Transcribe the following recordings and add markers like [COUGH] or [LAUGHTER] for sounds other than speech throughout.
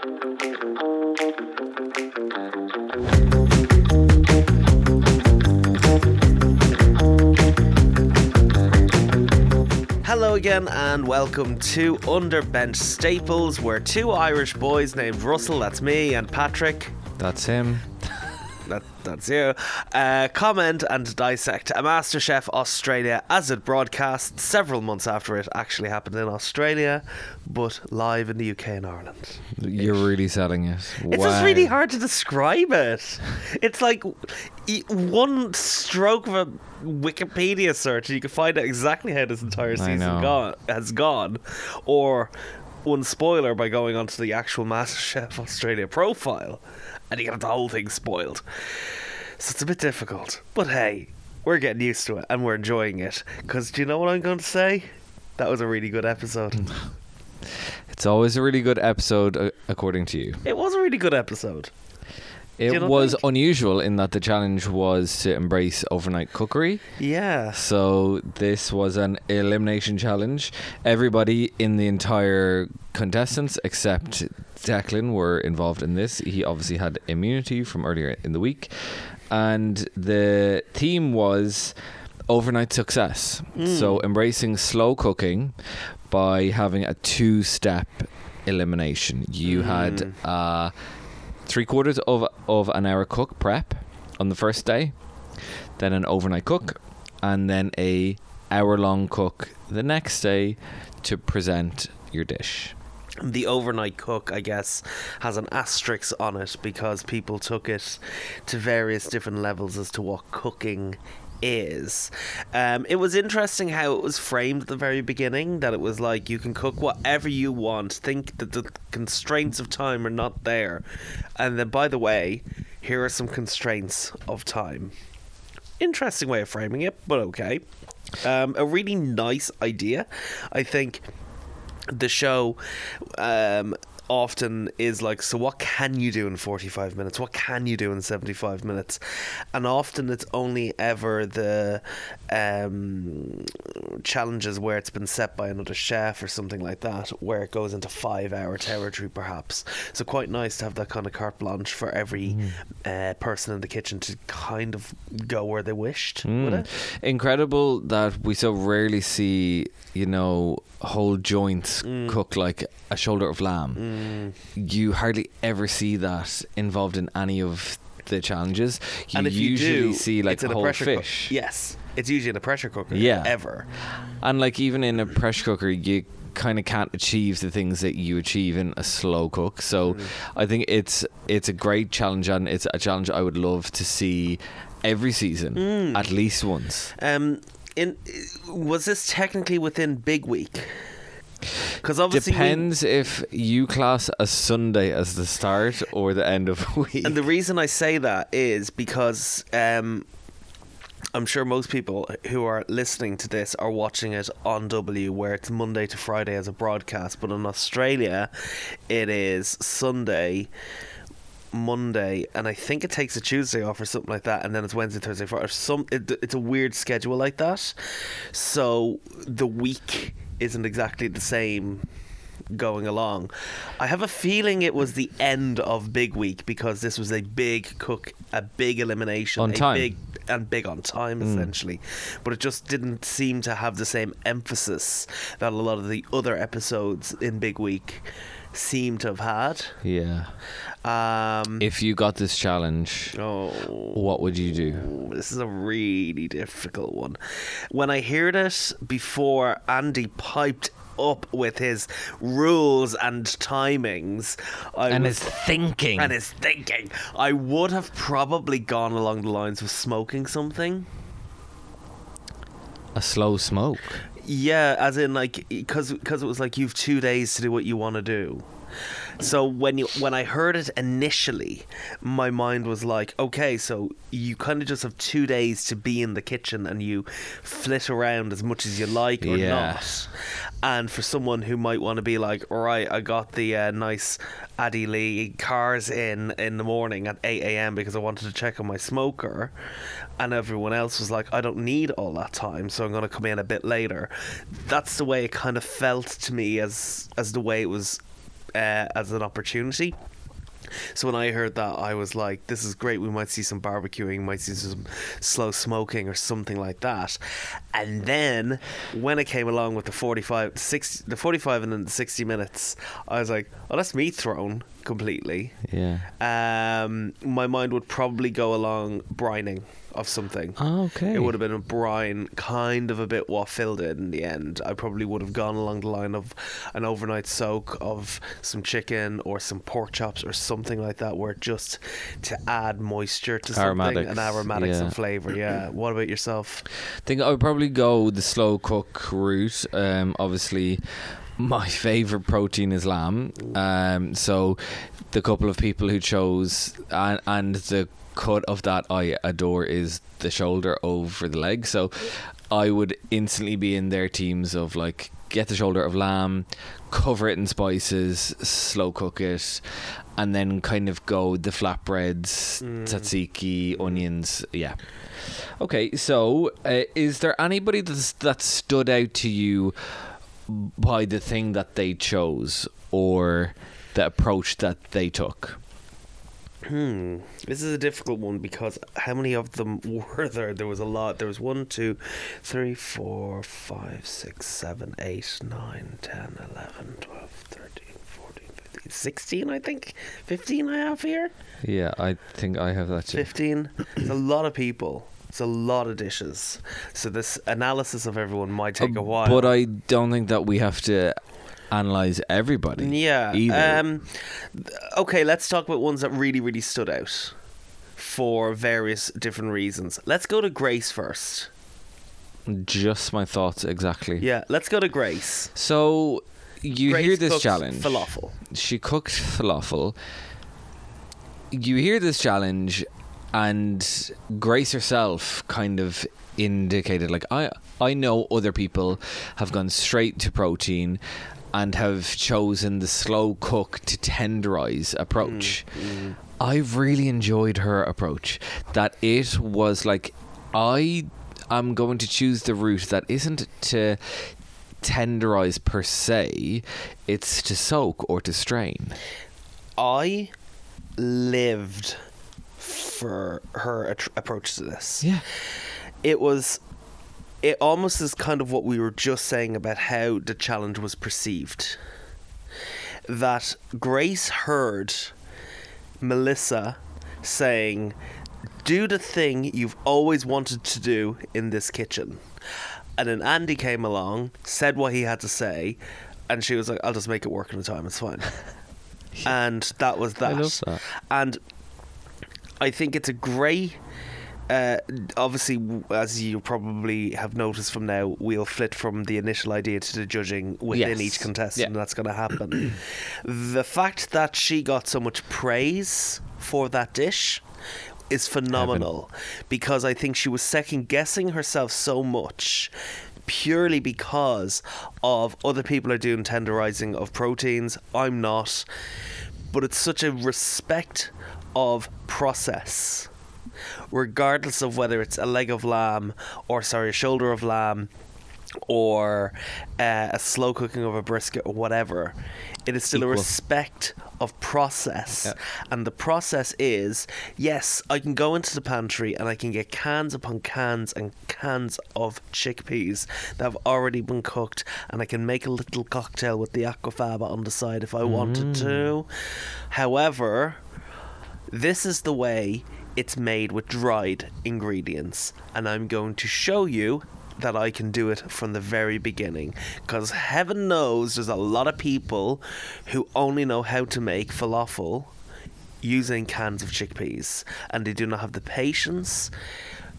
Hello again, and welcome to Underbench Staples, where two Irish boys named Russell, that's me, and Patrick, That's him. That, that's you, uh, comment and dissect a MasterChef Australia as it broadcasts several months after it actually happened in Australia, but live in the UK and Ireland. You're really selling it. It's just really hard to describe it. It's like one stroke of a Wikipedia search, and you can find out exactly how this entire season gone, has gone, or one spoiler by going onto the actual MasterChef Australia profile, and you get the whole thing spoiled. So it's a bit difficult, but hey, we're getting used to it and we're enjoying it. Because do you know what I'm going to say? That was a really good episode. [LAUGHS] It's always a really good episode, uh, according to you. it was a really good episode. It you not was think? unusual in that the challenge was to embrace overnight cookery. Yeah. So this was an elimination challenge. Everybody in the entire contestants except Declan were involved in this. He obviously had immunity from earlier in the week, and the theme was overnight success. So embracing slow cooking by having a two-step elimination. You had uh, three quarters of of an hour cook prep on the first day, then an overnight cook, and then a hour long cook the next day to present your dish. The overnight cook, I guess, has an asterisk on it because people took it to various different levels as to what cooking is. Um, it was interesting how it was framed at the very beginning that it was like you can cook whatever you want, think that the constraints of time are not there. And then, by the way, here are some constraints of time. Interesting way of framing it, but okay. Um, a really nice idea. I think the show um, often is like, so what can you do in 45 minutes? What can you do in 75 minutes? And often it's only ever the um, challenges where it's been set by another chef or something like that, where it goes into five hour territory perhaps. So quite nice to have that kind of carte blanche for every uh, person in the kitchen to kind of go where they wished with Mm. it. Incredible that we so rarely see, you know, whole joints Mm. cooked like a shoulder of lamb. You hardly ever see that involved in any of the challenges. You and if you usually do, see like it's in a a whole pressure cook- fish. Yes, it's usually in a pressure cooker. Yeah. ever. And like even in a pressure cooker, you kind of can't achieve the things that you achieve in a slow cook. So Mm. I think it's it's a great challenge, and it's a challenge I would love to see every season Mm. at least once. Um, in was this technically within Big Week? Because obviously, we- Depends if you class a Sunday as the start or the end of a [LAUGHS] week. and the reason I say that is because um, I'm sure most people who are listening to this are watching it on W, where it's Monday to Friday as a broadcast, but in Australia, it is Sunday. Monday, and I think it takes a Tuesday off or something like that, and then it's Wednesday, Thursday, Friday. Or some, it, it's a weird schedule like that. So the week isn't exactly the same going along. I have a feeling it was the end of Big Week because this was a big cook, a big elimination, On a time. big and big on time mm. essentially. But it just didn't seem to have the same emphasis that a lot of the other episodes in Big Week seem to have had. yeah. Um, If you got this challenge, oh, what would you do? This is a really difficult one. When I heard it before Andy piped up with his rules and timings, I And was, his thinking. and his thinking, I would have probably gone along the lines of smoking something. a slow smoke. Yeah, as in like because because it was like you've two days to do what you want to do. So when you when I heard it initially, my mind was like, okay, so you kind of just have two days to be in the kitchen and you flit around as much as you like or Yeah. not. And for someone who might want to be like, all right, I got the uh, nice Addy Lee cars in in the morning at eight a.m. because I wanted to check on my smoker, and everyone else was like, I don't need all that time, so I'm going to come in a bit later. That's the way it kind of felt to me as as the way it was uh, as an opportunity. So when I heard that, I was like, "This is great. We might see some barbecuing, might see some slow smoking, or something like that." And then when it came along with the forty-five, 60, the forty-five and then the sixty minutes, I was like, "Oh, that's me thrown completely." Yeah. Um, my mind would probably go along brining of something. Oh, okay. It would have been a brine, kind of a bit what filled it in the end. I probably would have gone along the line of an overnight soak of some chicken or some pork chops or something like that, where just to add moisture to something Aromatics, and aromatics yeah. and flavor. Yeah. What about yourself? I think I would probably go the slow cook route. Um, obviously, my [LAUGHS] favorite protein is lamb. Um, so the couple of people who chose and, and the cut of that I adore is the shoulder over the leg. So I would instantly be in their teams of like get the shoulder of lamb, cover it in spices, slow cook it. And then kind of go the flatbreads, tzatziki, onions, yeah. Okay, so uh, is there anybody that's, that stood out to you by the thing that they chose or the approach that they took? Hmm. This is a difficult one because how many of them [LAUGHS] were there? There was a lot. There was one, two, three, four, five, six, seven, eight, nine, ten, eleven, twelve, thirteen, fourteen, fifteen, sixteen. I think fifteen. I have here. Yeah, I think I have that too. Fifteen. It's a lot of people. It's a lot of dishes. So this analysis of everyone might take a while. But I don't think that we have to analyze everybody. Yeah. Either. Um, okay, let's talk about ones that really, really stood out for various different reasons. Let's go to Grace first. Just my thoughts exactly. Yeah, let's go to Grace. So you Grace hear this challenge. Falafel. She cooked falafel. You hear this challenge, and Grace herself kind of indicated like I I know other people have gone straight to protein and have chosen the slow cook to tenderize approach. Mm, mm. I've really enjoyed her approach. That it was like I am going to choose the route that isn't to tenderize per se, it's to soak or to strain. I lived for her attr approach to this. Yeah. It was. It almost is kind of what we were just saying about how the challenge was perceived. That Grace heard Melissa saying, Do the thing you've always wanted to do in this kitchen. And then Andy came along, said what he had to say, and she was like, I'll just make it work in the time, it's fine. [LAUGHS] and that was that. I that. And I think it's a great. Uh, obviously, as you probably have noticed from now, we'll flit from the initial idea to the judging within Yes. each contestant. Yeah. and That's going to happen. the fact that she got so much praise for that dish is phenomenal because I think she was second guessing herself so much purely because of other people are doing tenderizing of proteins. I'm not. But it's such a respect of process regardless of whether it's a leg of lamb or sorry a shoulder of lamb or uh, a slow cooking of a brisket or whatever it is still Equal. a respect of process Yeah. and the process is yes i can go into the pantry and i can get cans upon cans and cans of chickpeas that have already been cooked and i can make a little cocktail with the aquafaba on the side if i wanted to however this is the way it's made with dried ingredients, and I'm going to show you that I can do it from the very beginning. Because heaven knows there's a lot of people who only know how to make falafel using cans of chickpeas, and they do not have the patience,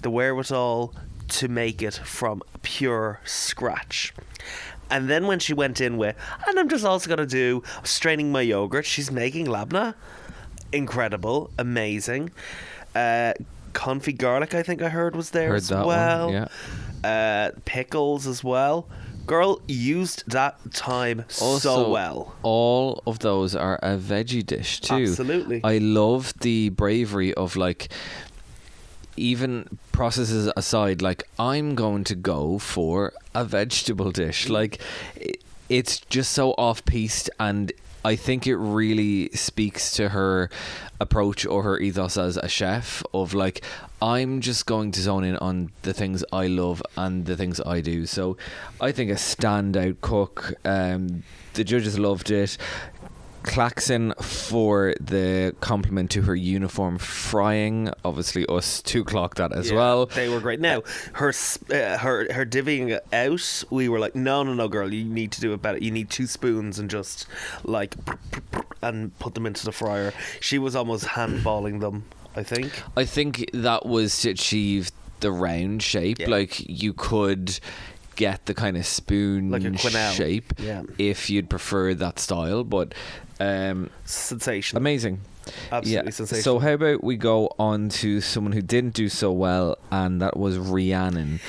the wherewithal to make it from pure scratch. And then when she went in with, and I'm just also going to do straining my yogurt, she's making labna incredible, amazing. Uh, confit garlic, I think I heard was there Heard as that one, well. yeah. Uh, pickles as well. Girl used that time Also, so well. All of those are a veggie dish too. Absolutely. I love the bravery of like even processes aside like I'm going to go for a vegetable dish. Like i- it's just so off-piste and I think it really speaks to her approach or her ethos as a chef of like I'm just going to zone in on the things I love and the things I do. So I think a standout cook. Um, the judges loved it. Claxon for the compliment to her uniform frying. Obviously, us two clocked that as Yeah, well. They were great. Now her uh, her her divvying out, we were like, no, no, no, girl, you need to do it better. You need two spoons and just like and put them into the fryer. She was almost handballing them. I think. I think that was to achieve the round shape. Yeah. Like you could get the kind of spoon Like shape Yeah. if you'd prefer that style. But um, Sensational. amazing. Absolutely yeah. sensational. So how about we go on to someone who didn't do so well, and that was Rhiannon,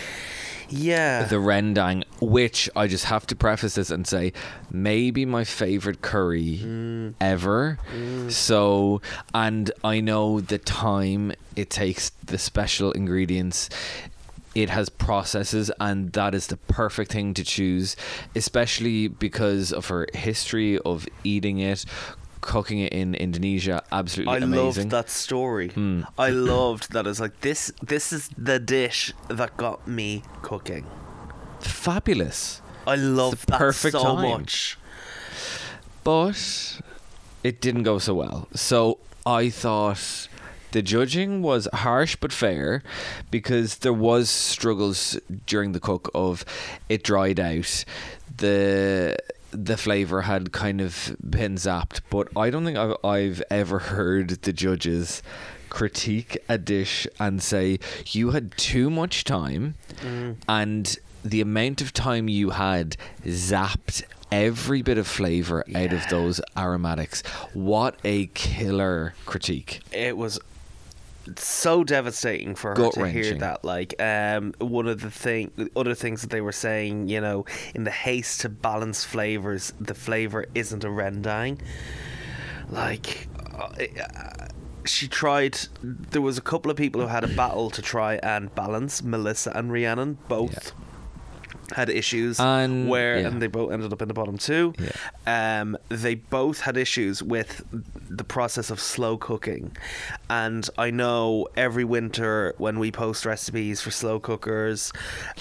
yeah. the rendang, which I just have to preface this and say, maybe my favorite curry Mm. ever. So, and I know the time it takes, the special ingredients. It has processes, and that is the perfect thing to choose, especially because of her history of eating it, cooking it in Indonesia. Absolutely I amazing. loved that story. Mm. I loved that. It's like this. This is the dish that got me cooking. Fabulous. I love the that perfect so time. much. but it didn't go so well. So I thought the judging was harsh but fair because there was struggles during the cook of it dried out the the flavor had kind of been zapped but I don't think I've, I've ever heard the judges critique a dish and say you had too much time mm. and the amount of time you had zapped every bit of flavor out of those aromatics. What a killer critique. It was so devastating for her to hear that. Like, um, one of the thing, other things that they were saying, you know, in the haste to balance flavors, the flavor isn't a rendang. Like, uh, she tried. There was a couple of people who had a battle to try and balance. Melissa and Rhiannon both. Had issues And- where, yeah. and they both ended up in the bottom two. Um, they both had issues with the process of slow cooking, and I know every winter when we post recipes for slow cookers,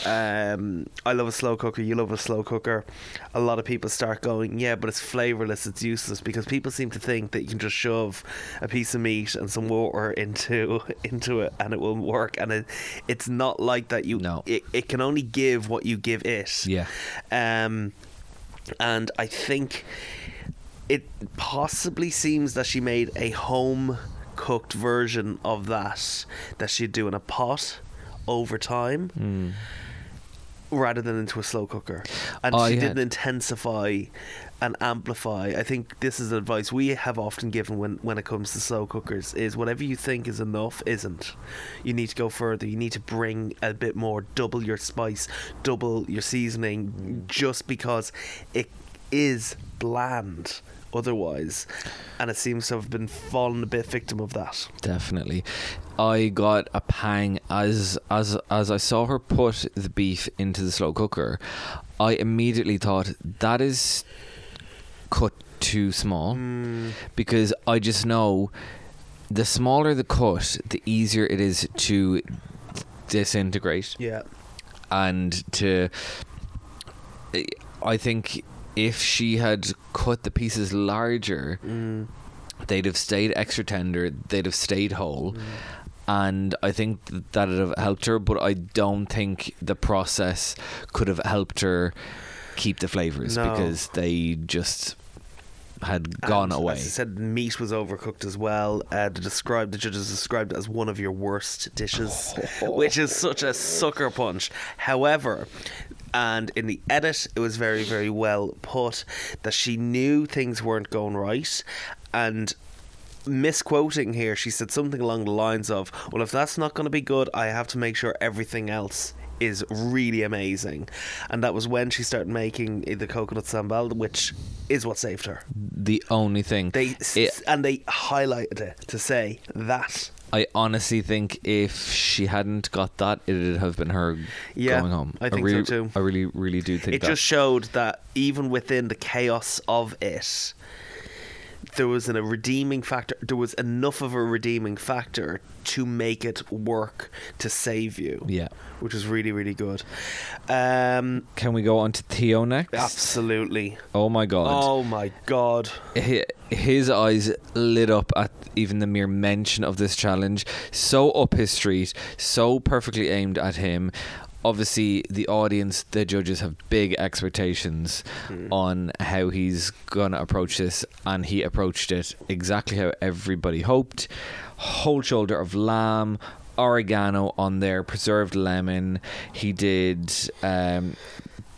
um, I love a slow cooker. You love a slow cooker. A lot of people start going, yeah, but it's flavorless. It's useless because people seem to think that you can just shove a piece of meat and some water [LAUGHS] into into it and it will work. And it, it's not like that. You No. it, it can only give what you give it. Yeah. Um, and I think it possibly seems that she made a home cooked version of that that she'd do in a pot over time Hmm. rather than into a slow cooker. And I she had- didn't intensify and amplify. I think this is advice we have often given when, when it comes to slow cookers is whatever you think is enough isn't. You need to go further. You need to bring a bit more, double your spice, double your seasoning just because it is bland otherwise. And it seems to have been fallen a bit victim of that. Definitely. I got a pang as as as I saw her put the beef into the slow cooker. I immediately thought that is cut too small. Mm. Because I just know the smaller the cut, the easier it is to disintegrate. Yeah. and to I think if she had cut the pieces larger mm. they'd have stayed extra tender they'd have stayed whole. Mm. And I think th- that'd have helped her but I don't think the process could have helped her keep the flavors No. because they just had gone And, away As I said, meat was overcooked as well. Uh, the described the judges described it as one of your worst dishes, [LAUGHS] which is such a sucker punch. However, and in the edit, it was very very well put that she knew things weren't going right, and misquoting here, she said something along the lines of, "Well, if that's not going to be good, I have to make sure everything else." Is really amazing, and that was when she started making the coconut sambal, which is what saved her. the only thing They It- and they highlighted it to say that. I honestly think if she hadn't got that, it'd have been her Yeah, going home. I think so really, too. I really, really do think It that. just showed that even within the chaos of it, there was a redeeming factor. There was enough of a redeeming factor to make it work to save you. Yeah. which was really really good. Um, Can we go on to Theo next? absolutely. Oh my god. Oh my god. His eyes lit up at even the mere mention of this challenge. So up his street, so perfectly aimed at him. Obviously, the audience, the judges have big expectations on how he's going to approach this, and he approached it exactly how everybody hoped. Whole shoulder of lamb, oregano on there, preserved lemon. He did um,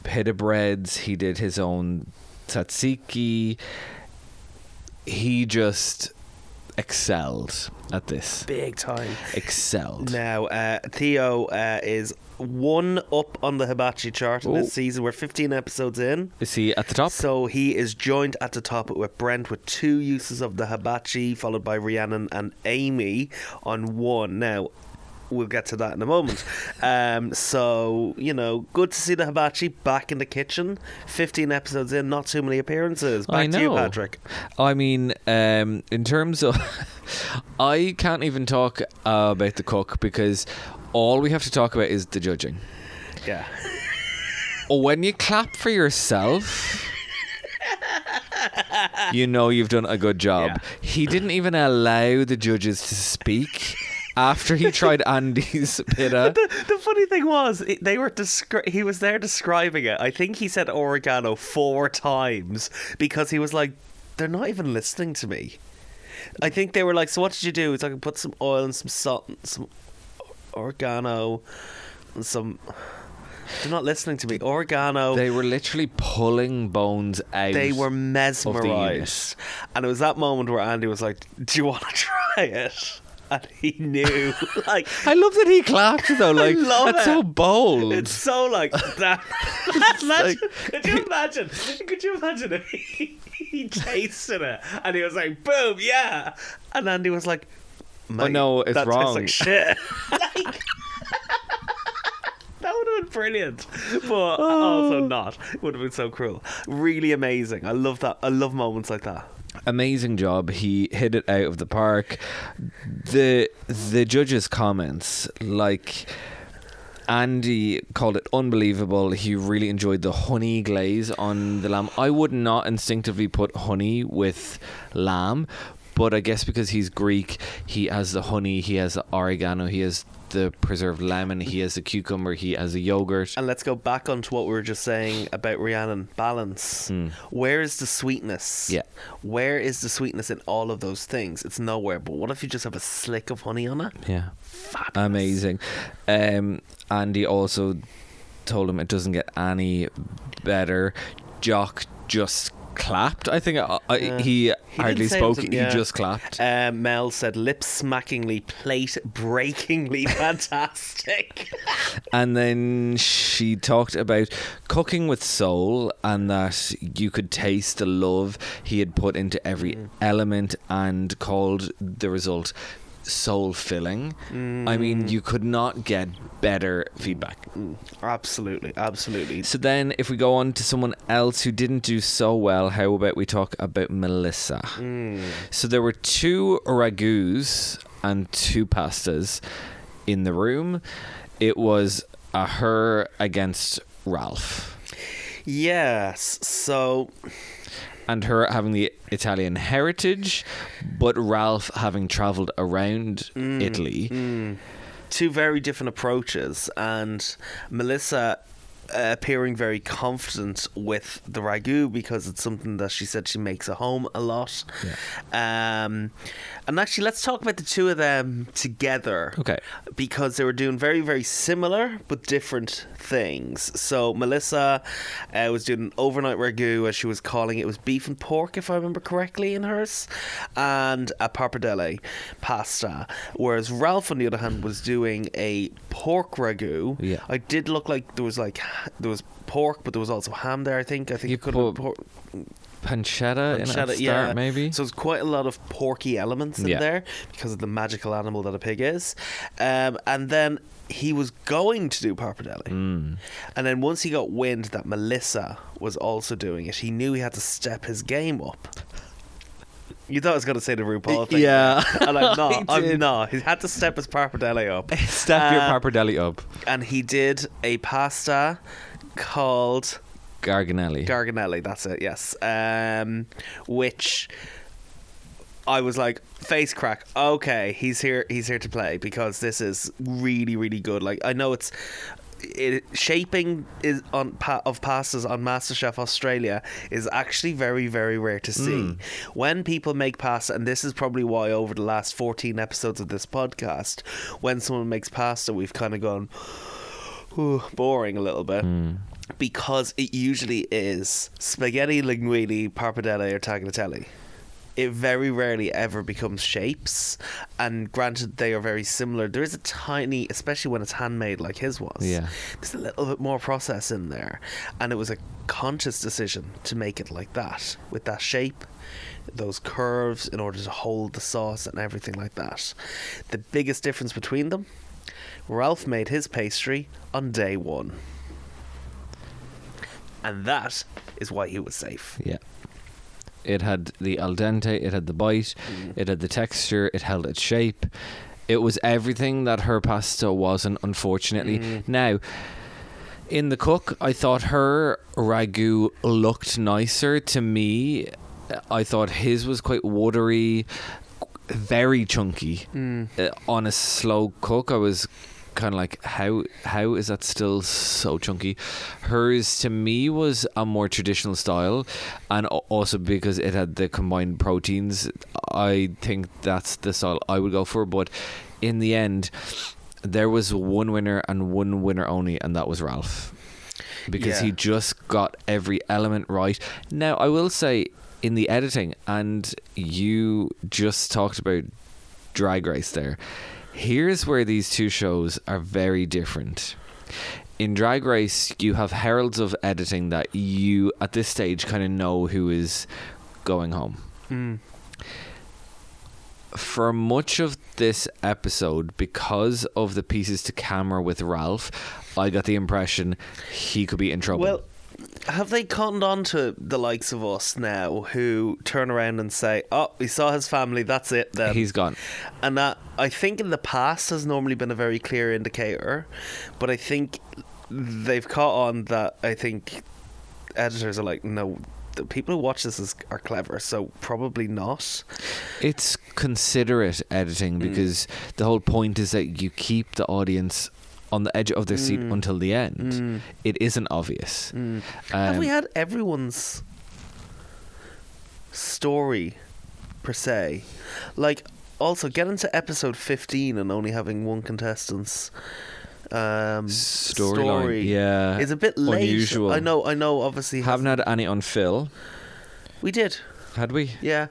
pita breads, he did his own tzatziki he just excelled at this. Big time. Excelled. Now, uh, Theo uh, is one up on the hibachi chart in this season. We're 15 episodes in. Is he at the top? So he is joined at the top with Brent with two uses of the hibachi, followed by Rhiannon and Amy on one. Now, we'll get to that in a moment. [LAUGHS] Um, so, you know, good to see the hibachi back in the kitchen. 15 episodes in, not too many appearances. Back I to you. Patrick. I mean, um, in terms of, [LAUGHS] I can't even talk uh, about the cook because all we have to talk about is the judging. Yeah. [LAUGHS] When you clap for yourself. You know you've done a good job. Yeah. He didn't even allow the judges to speak after he tried Andy's [LAUGHS] pita. The, the funny thing was, they were descri- he was there describing it. I think he said oregano four times because he was like, they're not even listening to me. I think they were like, so what did you do? He's like, put some oil and some salt and some oregano and some. They're not listening to me. Oregano. They were literally pulling bones out. They were mesmerized. And it was that moment where Andy was like, Do you want to [LAUGHS] try it? And he knew. [LAUGHS] like, I love that he clapped though. [LAUGHS] Like that's it. so bold. It's so like that. imagine, could you imagine? Could you imagine if he, he tasted it and he was like, "Boom, yeah," and Andy was like, "Mate, no, it's that tastes wrong." like shit." [LAUGHS] like, that would have been brilliant, but Oh. also not. It would have been so cruel. Really amazing. I love that. I love moments like that. Amazing job. He hit it out of the park. The the judges' comments, like Andy called it unbelievable. He really enjoyed the honey glaze on the lamb. I would not instinctively put honey with lamb, but I guess because he's Greek, he has the honey, he has the oregano, he has the preserved lemon, he has the cucumber, he has the yogurt. And let's go back onto what we were just saying about Rhiannon balance. Where is the sweetness? Yeah. Where is the sweetness in all of those things? It's nowhere. But what if you just have a slick of honey on it? Yeah. Fabulous. Amazing. Um, Andy also told him it doesn't get any better. Jock just clapped. I think I, I, Yeah. he, He hardly spoke. anything, He just clapped. Uh, Mel said lip smackingly, plate breakingly [LAUGHS] fantastic. [LAUGHS] And then she talked about cooking with soul and that you could taste the love he had put into every Mm. element and called the result soul filling. I mean, Mm. you could not get better feedback. absolutely, absolutely. So then, if we go on to someone else who didn't do so well, how about we talk about Melissa? So there were two ragouts and two pastas in the room. It was a her against Ralph, Yes. So and her having the Italian heritage, but Ralph having travelled around mm, Italy. Mm. two very different approaches, and Melissa uh, appearing very confident with the ragu because it's something that she said she makes at home a lot. Um, and actually, let's talk about the two of them together. Okay. Because they were doing very, very similar but different things. So Melissa uh, was doing an overnight ragu, as she was calling it. It was beef and pork, if I remember correctly, in hers, and a pappardelle pasta. Whereas Ralph, on the other hand, was doing a pork ragu. Yeah. I did look like there was like there was pork, but there was also ham there. I think. I think You it could have put pork. Pancetta, Pancetta, the start, yeah. maybe. So there's quite a lot of porky elements in Yeah. there because of the magical animal that a pig is. Um, and then he was going to do pappardelle. Mm. And then once he got wind that Melissa was also doing it, he knew he had to step his game up. You thought I was going to say the RuPaul thing. Yeah. And I'm [LAUGHS] not. I'm not. He had to step his pappardelle up. [LAUGHS] Step your Uh, pappardelle up. And he did a pasta called Garganelli. Garganelli. That's it, yes. Um, which I was like, face crack. Okay, he's here. He's here to play because this is really, really good. Like I know it's. It, shaping is on pa- of pastas on MasterChef Australia is actually very very rare to see. Hmm. When people make pasta, and this is probably why over the last fourteen episodes of this podcast, when someone makes pasta, we've kind of gone boring a little bit hmm. because it usually is spaghetti, linguine, pappardelle, or tagliatelle. It very rarely ever becomes shapes, and granted, they are very similar. There is a tiny, especially when it's handmade like his was. Yeah. there's a little bit more process in there, and it was a conscious decision to make it like that, with that shape, those curves, in order to hold the sauce and everything like that. The biggest difference between them, Ralph made his pastry on day one. And that is why he was safe. Yeah. It had the al dente, it had the bite, Mm. it had the texture, it held its shape. It was everything that her pasta wasn't, unfortunately. Mm. Now, in the cook, I thought her ragu looked nicer to me. I thought his was quite watery, very chunky. Mm. Uh, on a slow cook, I was kind of like, how how is that still so chunky? Hers to me was a more traditional style, and also because it had the combined proteins, I think that's the style I would go for. But in the end, there was one winner and one winner only, and that was Ralph. Because Yeah. he just got every element right. Now, I will say, in the editing, and you just talked about Drag Race there. Here's where these two shows are very different. In Drag Race, you have heralds of editing that you, at this stage, kind of know who is going home. Mm. For much of this episode, because of the pieces to camera with Ralph, I got the impression he could be in trouble. Well, have they cottoned on to the likes of us now who turn around and say, oh, we saw his family, that's it then? He's gone. And that, I think in the past has normally been a very clear indicator, but I think they've caught on that I think editors are like, no, the people who watch this is, are clever, so probably not. It's considerate editing Mm. because the whole point is that you keep the audience on the edge of their seat Mm. until the end. It isn't obvious. Have Um, we had everyone's story per se? Like, also get into episode fifteen and only having one contestant's um, Storyline, story yeah, is a bit late. unusual. I know, I know. Obviously, haven't had any on Phil, we did. had we? Yeah,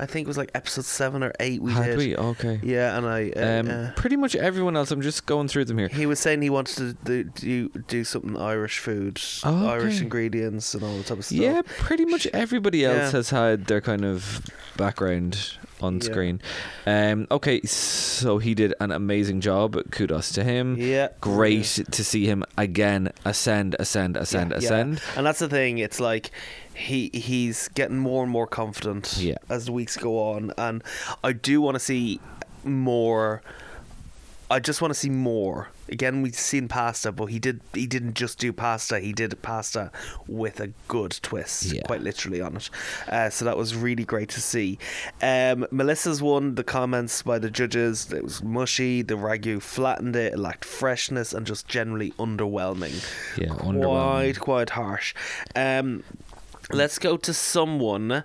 I think it was like episode seven or eight. We had did. we? Okay. Yeah, and I. Uh, Um, uh, pretty much everyone else. I'm just going through them here. he was saying he wanted to do, do do something Irish food, Oh, Irish ingredients, and all the type of stuff. Yeah, pretty much everybody else Yeah. has had their kind of background on Yeah. screen. Um, okay, so he did an amazing job. Kudos to him. Yeah. Great to see him again ascend, ascend, ascend, Yeah, yeah. ascend. And that's the thing. It's like he he's getting more and more confident Yeah. as the weeks go on, and I do want to see more. I just want to see more. Again, we've seen pasta, but he did he didn't just do pasta. He did pasta with a good twist, Yeah. quite literally on it. Uh, so that was really great to see. Um, Melissa's won The comments by the judges it was mushy. The ragu flattened it. It lacked freshness and just generally underwhelming Yeah, quite underwhelming. quite harsh. Um, let's go to someone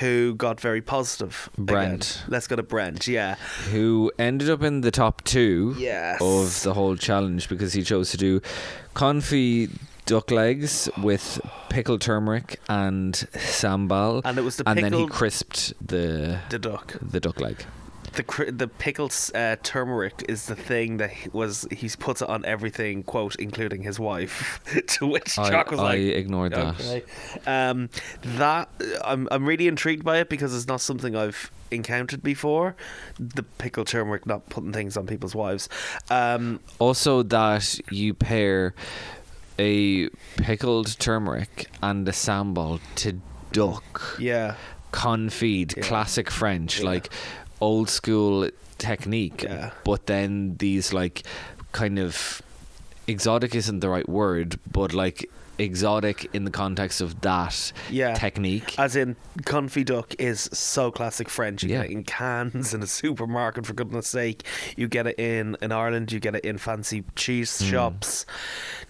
who got very positive. again. Brent. Let's go to Brent. Yeah, Who ended up in the top two Yes. of the whole challenge because he chose to do confit duck legs with pickled turmeric and sambal, and it was the and then he crisped the the duck. the duck leg. The the pickled uh, turmeric is the thing that he was he's puts it on everything. Quote, including his wife. [LAUGHS] to which I, Chuck was I like. "I ignored that. Um, that I'm I'm really intrigued by it because it's not something I've encountered before. The pickled turmeric not putting things on people's wives. Um, Also, that you pair a pickled turmeric and a sambal to duck. yeah. confit, Yeah. classic French, Yeah. like old school technique. Yeah. But then these like kind of exotic isn't the right word, but like exotic in the context of that Yeah. technique. As in, confit duck is so classic French. You Yeah. get it in cans in a supermarket, for goodness sake. You get it in, in Ireland, you get it in fancy cheese Hmm. shops.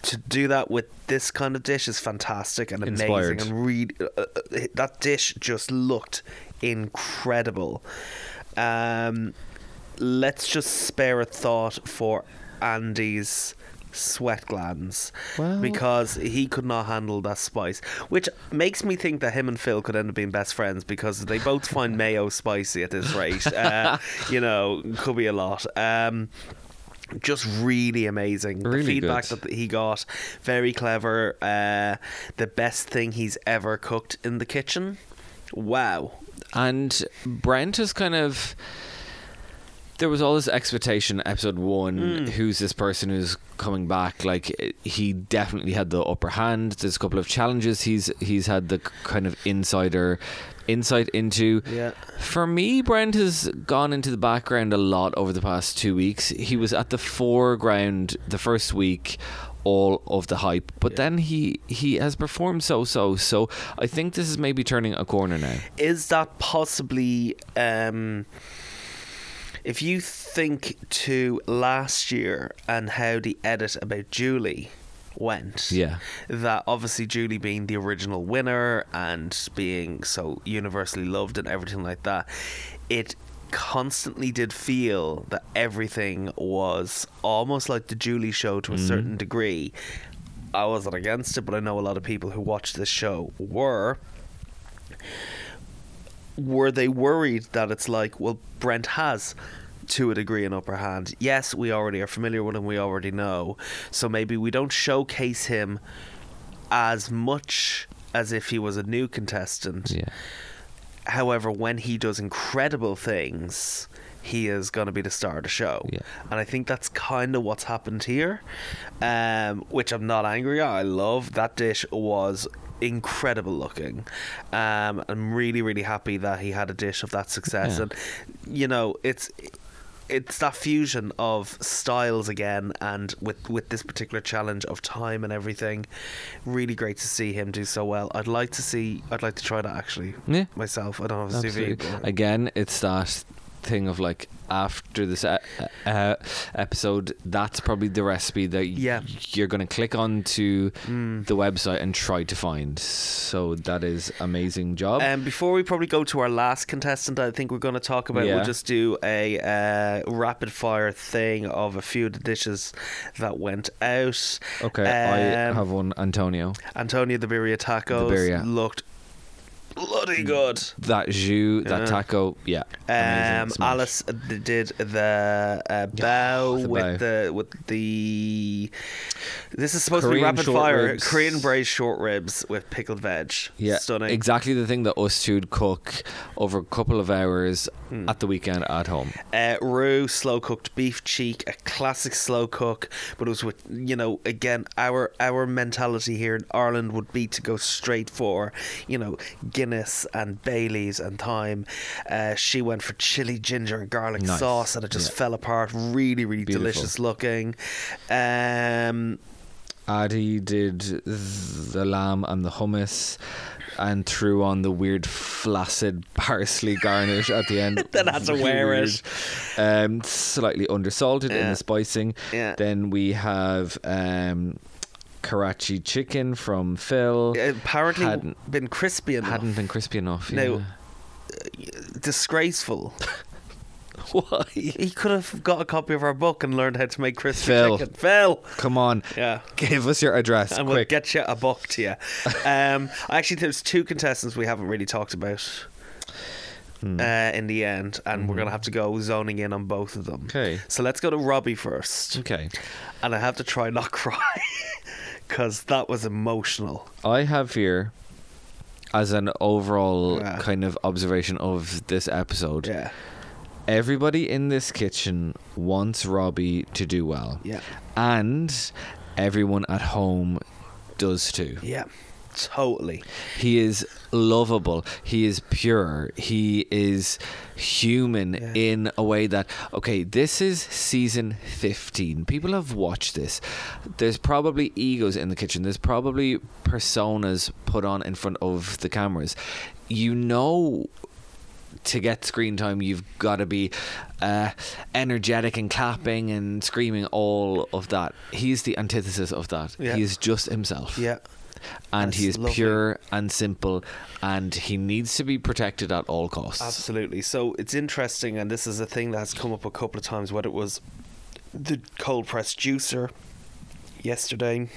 To do that with this kind of dish is fantastic and Inspired. amazing. And really, uh, uh, that dish just looked incredible. Um, let's just spare a thought for Andy's sweat glands Well- because he could not handle that spice, which makes me think that him and Phil could end up being best friends because they both find mayo spicy at this rate. Uh, [LAUGHS] you know, could be a lot. Um, just really amazing. the feedback good. that he got, very clever. Uh, the best thing he's ever cooked in the kitchen. Wow. And Brent is kind of. There was all this expectation. Episode one, Mm. who's this person who's coming back? Like he definitely had the upper hand. There's a couple of challenges he's he's had the kind of insider insight into. Yeah. For me, Brent has gone into the background a lot over the past two weeks. He was at the foreground the first week, all of the hype, but Yeah. then he he has performed so so. So I think this is maybe turning a corner now. Is that possibly um if you think to last year and how the edit about Julie went. Yeah. That obviously Julie being the original winner and being so universally loved and everything like that, it constantly did feel that everything was almost like the Julie show to a mm-hmm. certain degree. I wasn't against it, but I know a lot of people who watched this show were were they worried that it's like, well, Brent has to a degree an upper hand? Yes, we already are familiar with him, we already know. So maybe we don't showcase him as much as if he was a new contestant. Yeah. However, when he does incredible things, he is going to be the star of the show. Yeah. And I think that's kind of what's happened here, um, which I'm not angry at. I love that dish was incredible looking. Um, I'm really, really happy that he had a dish of that success. Yeah. And, you know, it's. It's that fusion of styles again, and with with this particular challenge of time and everything, really great to see him do so well. I'd like to see, I'd like to try that actually Yeah. myself. I don't have a Absolutely. CV. but- Again, it's that thing of like after this uh, uh, episode, that's probably the recipe that Yeah. you're going to click on to Mm. the website and try to find. So that is amazing job. Um, before we probably go to our last contestant, I think we're going to talk about. Yeah. We'll just do a uh, rapid fire thing of a few of the dishes that went out. okay, I um, have one, Antonio. Antonio the birria tacos The birria. looked bloody good. That jus, that Yeah. taco, yeah. amazing. Um, Smash. Alice did the uh, bow the with the with the. This is supposed to be rapid short fire. ribs. Korean braised short ribs with pickled veg. Yeah, stunning. exactly the thing that us two'd cook over a couple of hours Hmm. at the weekend at home. Uh, Rue slow cooked beef cheek, a classic slow cook, but it was with you know again our our mentality here in Ireland would be to go straight for you know Guinness and Bailey's and thyme. Uh, she went for chili ginger and garlic Nice. sauce, and it just Yeah. fell apart. Really, really Beautiful. delicious looking. Um, Addy did the lamb and the hummus and threw on the weird flaccid parsley garnish at the end. [LAUGHS] Then had to wear it. Um, slightly undersalted in the spicing. Yeah. Then we have um, Karachi chicken from Phil. apparently Hadn't- been crispy enough. Hadn't been crispy enough. No. yeah. disgraceful. [LAUGHS] Why? He could have got a copy of our book and learned how to make crispy Phil. chicken. Phil. Come on. Yeah. Give us your address and we'll quick. get you a book to you. Um, actually, there's two contestants we haven't really talked about Hmm. uh, in the end, and we're gonna have to go zoning in on both of them. Okay. So let's go to Robbie first, okay. and I have to try not [LAUGHS] cry because that was emotional. I have here as an overall Yeah. kind of observation of this episode. Yeah, Everybody in this kitchen wants Robbie to do well. yeah, And everyone at home does too. yeah. Totally. He is lovable. He is pure. He is human Yeah. in a way that okay, this is season 15. People have watched this. There's probably egos in the kitchen. There's probably personas put on in front of the cameras. You know to get screen time, you've got to be uh, energetic and clapping and screaming all of that. He's the antithesis of that. Yeah. He is just himself Yeah. And he is lovely. pure and simple and he needs to be protected at all costs Absolutely. So it's interesting, and this is a thing that has come up a couple of times. Whether it was the cold press juicer yesterday,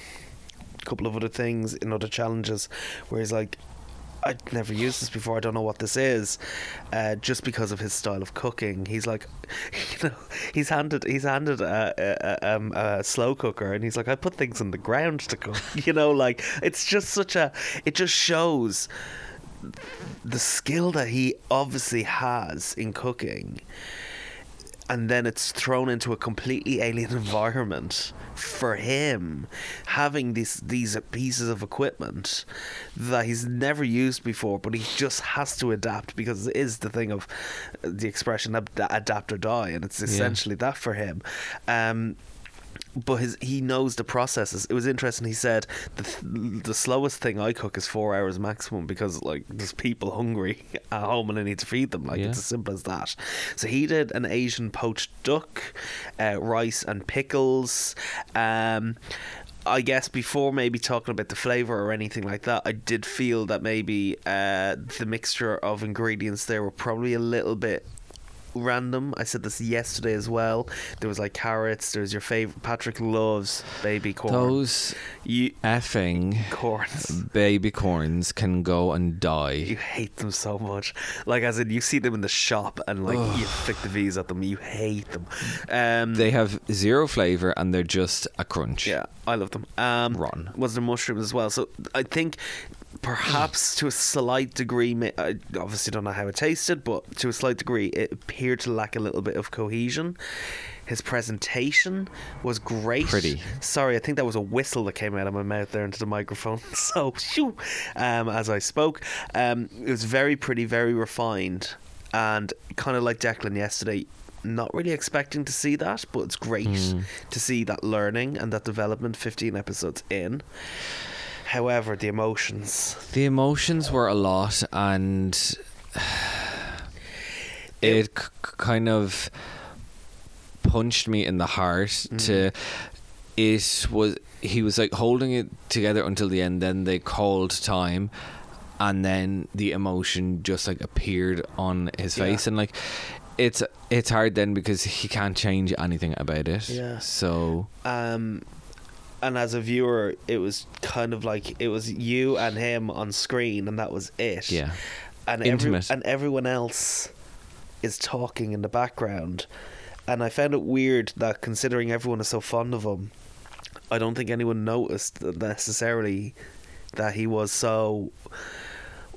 a couple of other things in other challenges, where he's like, I'd never used this before. I don't know what this is. Uh, just because of his style of cooking, he's like, [LAUGHS] you know, he's handed he's handed a, a, um, a slow cooker, and he's like, I put things in the ground to cook. [LAUGHS] You know, like it's just such a. It just shows the skill that he obviously has in cooking and then it's thrown into a completely alien [LAUGHS] environment for him having these these pieces of equipment that he's never used before but he just has to adapt because it is the thing of the expression adapt or die and it's essentially that for him. Um but his he knows the processes. It was interesting. He said the the slowest thing I cook is four hours maximum because like there's people hungry [LAUGHS] at home and I need to feed them. Like Yeah. it's as simple as that. So he did an Asian poached duck, uh, rice and pickles. Um, I guess before maybe talking about the flavor or anything like that, I did feel that maybe uh, the mixture of ingredients there were probably a little bit random. I said this yesterday as well. There was like carrots. There's your favorite. Patrick loves baby corn. those you effing corns. baby corns can go and die. You hate them so much. Like as in, you see them in the shop and like you flick the V's at them. You hate them. Um, they have zero flavor and they're just a crunch Yeah, I love them. Um, Ron. Was there mushrooms as well? So I think perhaps to a slight degree, I obviously don't know how it tasted, but to a slight degree, it appeared to lack a little bit of cohesion. His presentation was great. Pretty. Sorry, I think that was a whistle that came out of my mouth there into the microphone. [LAUGHS] So, shoo, um, as I spoke, um, it was very pretty, very refined, and kind of like Declan yesterday. Not really expecting to see that, but it's great to see that learning and that development 15 episodes in. However, the emotions. the emotions were a lot and [SIGHS] it c- kind of punched me in the heart to it was he was like holding it together until the end then they called time and then the emotion just like appeared on his Yeah. face and like it's it's hard then because he can't change anything about it Yeah. so Um, and as a viewer, it was kind of like it was you and him on screen, and that was it. yeah and every, and everyone else is talking in the background. And I found it weird that considering everyone is so fond of him, I don't think anyone noticed that necessarily that he was so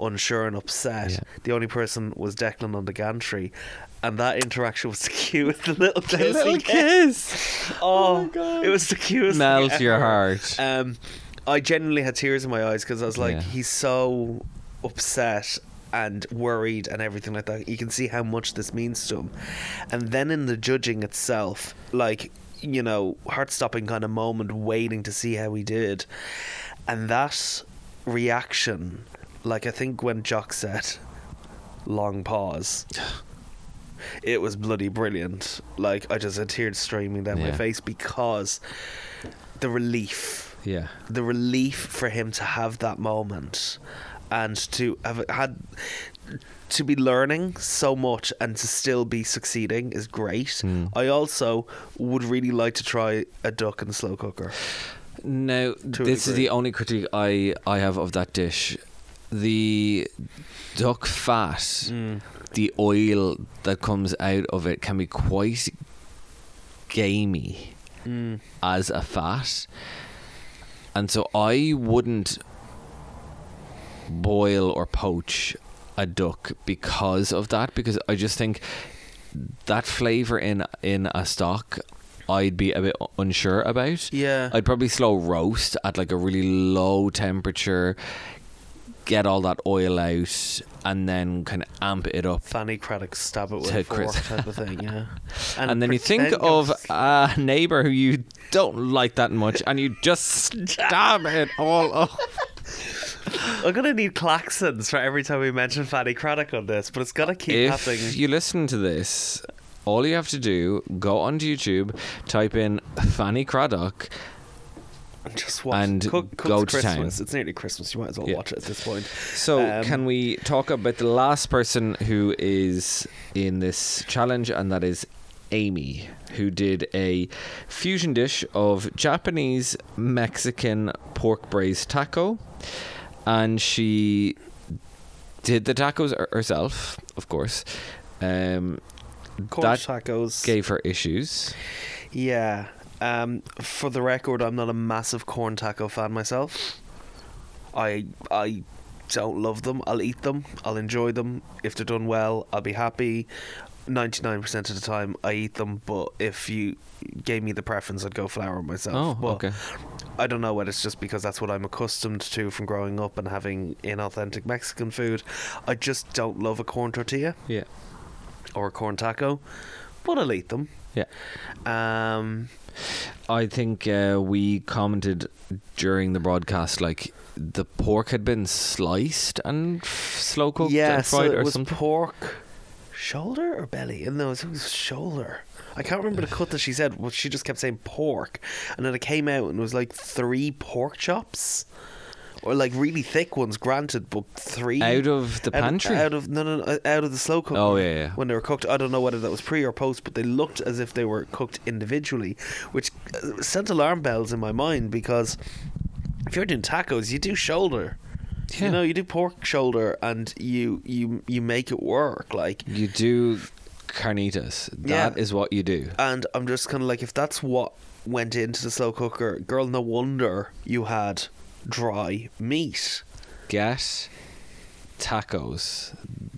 unsure and upset. Yeah. The only person was Declan on the gantry. And that interaction was the cutest [LAUGHS] the little kissing little kiss [LAUGHS] Oh, my God. it was the cutest. thing melt your heart Um, I genuinely had tears in my eyes because I was like, Yeah. he's so upset and worried and everything like that. You can see how much this means to him. And then in the judging itself, like, you know, heart stopping kind of moment waiting to see how he did. And that reaction, like, I think when Jock said, long pause. [LAUGHS] It was bloody brilliant. Like I just had tears streaming down my face because the relief yeah the relief for him to have that moment and to have had to be learning so much and to still be succeeding is great. Hmm. I also would really like to try a duck in the slow cooker. A this is the only critique I, I have of that dish. The duck fat, Mm. The oil that comes out of it can be quite gamey Mm. as a fat. And so I wouldn't boil or poach a duck because of that because I just think that flavor in in a stock I'd be a bit unsure about. Yeah. I'd probably slow roast at like a really low temperature, get all that oil out and then kind of amp it up. Fanny Cradock stab it with a fork Chris- type of thing, yeah. [LAUGHS] And, then you think of a neighbor who you don't like that much and you just stab it all up. [LAUGHS] I'm gonna need klaxons for every time we mention Fanny Cradock on this, but it's gotta keep happening. If you listen to this, all you have to do, go onto YouTube, type in Fanny Cradock, [LAUGHS] Just watch and Cook, go to town. Christmas. It's nearly Christmas. You might as well Yeah. watch it at this point. So, Um, can we talk about the last person who is in this challenge, and that is Amy, who did a fusion dish of Japanese Mexican pork braised taco, and she did the tacos herself, of course. Um, Corn that tacos. gave her issues. Yeah. Um, for the record, I'm not a massive corn taco fan myself. I I don't love them. I'll eat them. I'll enjoy them. If they're done well, I'll be happy. 99% of the time, I eat them. But if you gave me the preference, I'd go flour myself. Oh, but okay. I don't know whether it's just because that's what I'm accustomed to from growing up and having inauthentic Mexican food. I just don't love a corn tortilla Yeah. or a corn taco, but I'll eat them. Yeah. Um, I think uh, we commented during the broadcast like the pork had been sliced and f- slow cooked yeah, and so it or was something. pork, shoulder or belly? No, it was shoulder. I can't remember the cut that she said. Well, she just kept saying pork, and then it came out and it was like three pork chops, or like really thick ones. Granted, but three Out of the out pantry. out of no, no, no, out of the slow cooker. Oh, yeah, yeah. When they were cooked, I don't know whether that was pre or post, but they looked as if they were cooked individually, which uh, sent alarm bells in my mind because if you're doing tacos, you do shoulder. Yeah. You know, you do pork shoulder, and you you you make it work. Like, you do carnitas. That is Yeah. what you do. and I'm just kind of like, if that's what went into the slow cooker, girl, no wonder you had dry meat. Get tacos,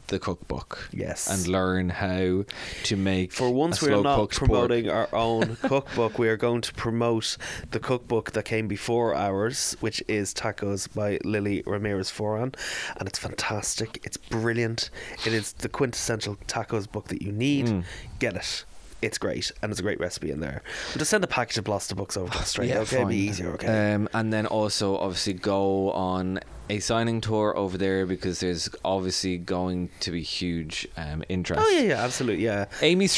the cookbook. Yes. And learn how to make For once, we're not promoting pork. our [LAUGHS] own cookbook. We are going to promote the cookbook that came before ours, which is Tacos by Lily Ramirez Foran. And it's fantastic. It's brilliant. It is the quintessential tacos book that you need. Mm. Get it. It's great. And there's a great recipe in there. We'll just send a package of Bloster books over to us straight. Yeah, okay, It'll fine. be easier. Okay. Um, and then also obviously go on a signing tour over there because there's obviously going to be huge um, interest. oh, yeah, yeah, absolutely. Yeah. Amy,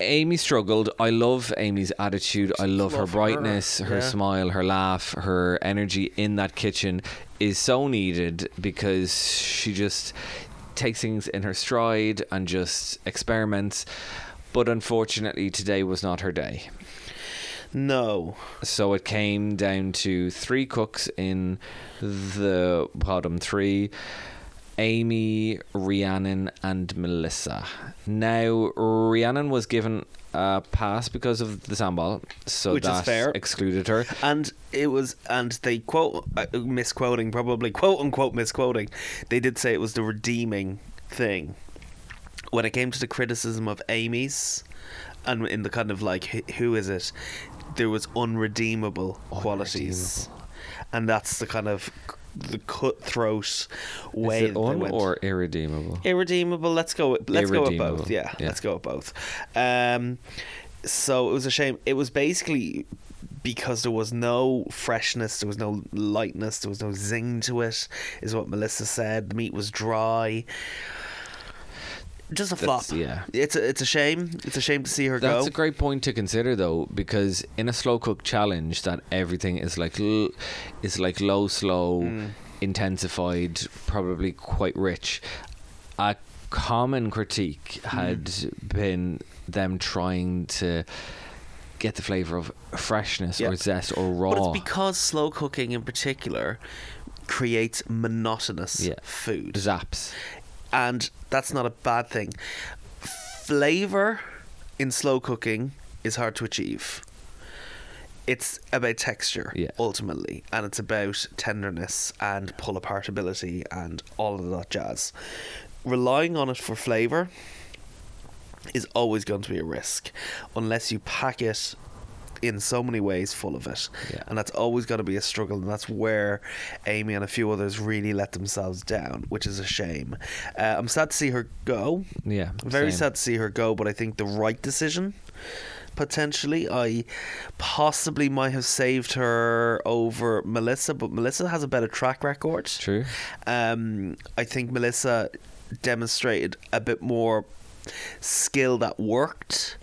Amy struggled. I love Amy's attitude. I love her Love her, brightness, her, yeah. smile, her laugh, her energy in that kitchen is so needed because she just takes things in her stride and just experiments. But unfortunately, today was not her day. No. So it came down to three cooks in the bottom three. Amy, Rhiannon, and Melissa. Now, Rhiannon was given a pass because of the sambal, so Which is that fair. excluded her. And it was, and they quote, uh, misquoting, probably quote unquote misquoting, they did say it was the redeeming thing. When it came to the criticism of Amy's, and in the kind of like, who is it? There was unredeemable, qualities. And that's the kind of the cutthroat way Is it un or irredeemable? Irredeemable. Let's go. With, let's go with both. Yeah, yeah. let's go with both. Um, so it was a shame. It was basically because there was no freshness, there was no lightness, there was no zing to it. Is what Melissa said. The meat was dry. Just a flop. That's- yeah. it's a it's a shame. It's a shame to see her go. That's go. a great point to consider, though, because in a slow cook challenge, that everything is like l- is like low, slow, Mm. intensified, probably quite rich. A common critique Mm. had been them trying to get the flavor of freshness Yeah. or zest or raw. But it's because slow cooking in particular creates monotonous Yeah. food. zaps. And that's not a bad thing. Flavor in slow cooking is hard to achieve. It's about texture Yeah. ultimately, and it's about tenderness and pull apart ability and all of that jazz. Relying on it for flavor is always going to be a risk unless you pack it in so many ways full of it. Yeah. And that's always going to be a struggle. And that's where Amy and a few others really let themselves down, which is a shame. Uh, I'm sad to see her go. Yeah, Very same. sad to see her go, but I think the right decision. Potentially, I possibly might have saved her over Melissa, but Melissa has a better track record. True. Um, I think Melissa demonstrated a bit more skill that worked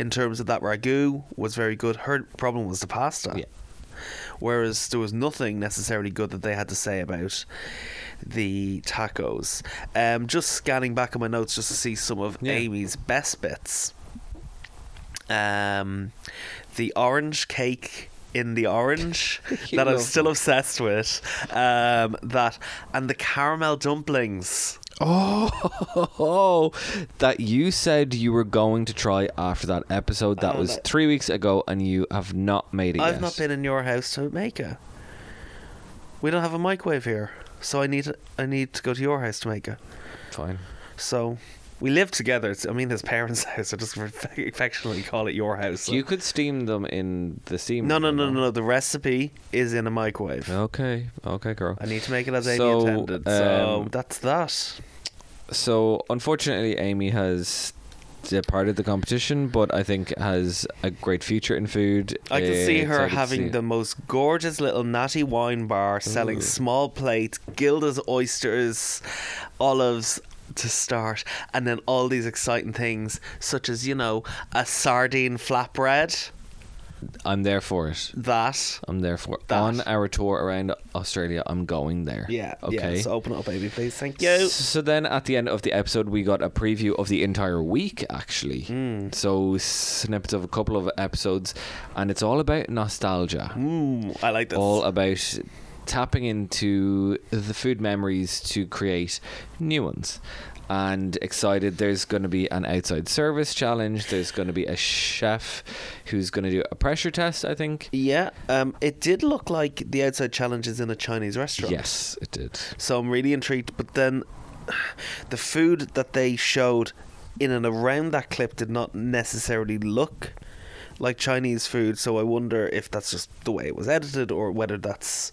in terms of that ragu was very good. Her problem was the pasta. Yeah. Whereas there was nothing necessarily good that they had to say about the tacos. Um, just scanning back on my notes just to see some of Yeah. Amy's best bits. Um, the orange cake in the orange [LAUGHS] that I'm still obsessed with. Um, that and the caramel dumplings. Oh, [LAUGHS] that you said you were going to try after that episode. That Oh, was that- three weeks ago, and you have not made it I've yet. not been in your house to make it. We don't have a microwave here, so I need I need to go to your house to make it. Fine. So we live together. It's, I mean, his parents' [LAUGHS] house. I just affectionately call it your house. You could steam them in the steam. no, no, no, no, no. The recipe is in a microwave. Okay, okay, girl. I need to make it as Amy So, intended. So um, that's that. So unfortunately, Amy has departed the competition, but I think has a great future in food. I can see her having see- the most gorgeous little natty wine bar selling Ooh. small plates, Gilda's oysters, olives to start, and then all these exciting things such as, you know, a sardine flatbread. I'm there for it. That. I'm there for it. That. On our tour around Australia, I'm going there. Yeah. Okay. Yeah, so open it up, baby, please. Thank you. So then at the end of the episode, we got a preview of the entire week, actually. Mm. So snippets of a couple of episodes, and it's all about nostalgia. Mm, I like this. All about tapping into the food memories to create new ones. And excited, there's going to be an outside service challenge. There's going to be a chef who's going to do a pressure test, I think. yeah, um, it did look like the outside challenge is in a Chinese restaurant. Yes, it did. So I'm really intrigued. But then [SIGHS] the food that they showed in and around that clip did not necessarily look like Chinese food. So I wonder if that's just the way it was edited or whether that's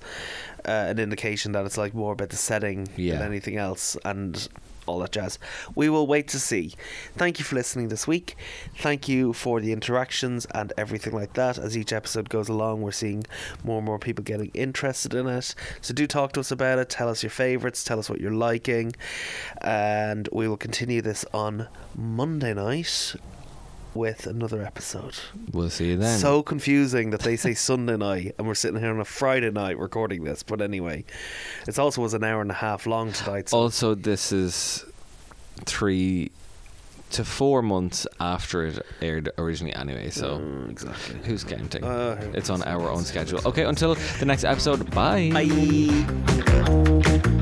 uh, an indication that it's like more about the setting Yeah. than anything else and all that jazz. We will wait to see. Thank you for listening this week. Thank you for the interactions and everything like that. As each episode goes along, we're seeing more and more people getting interested in it. So do talk to us about it. Tell us your favorites. Tell us what you're liking. And we will continue this on Monday night with another episode. We'll see you then. So confusing that they say [LAUGHS] Sunday night and we're sitting here on a Friday night recording this. But anyway, it also was an hour and a half long tonight. So Also, this is three to four months after it aired originally, anyway. So, Mm, exactly. who's counting? Uh, it's on our own schedule. Okay, until the next episode. Bye. Bye.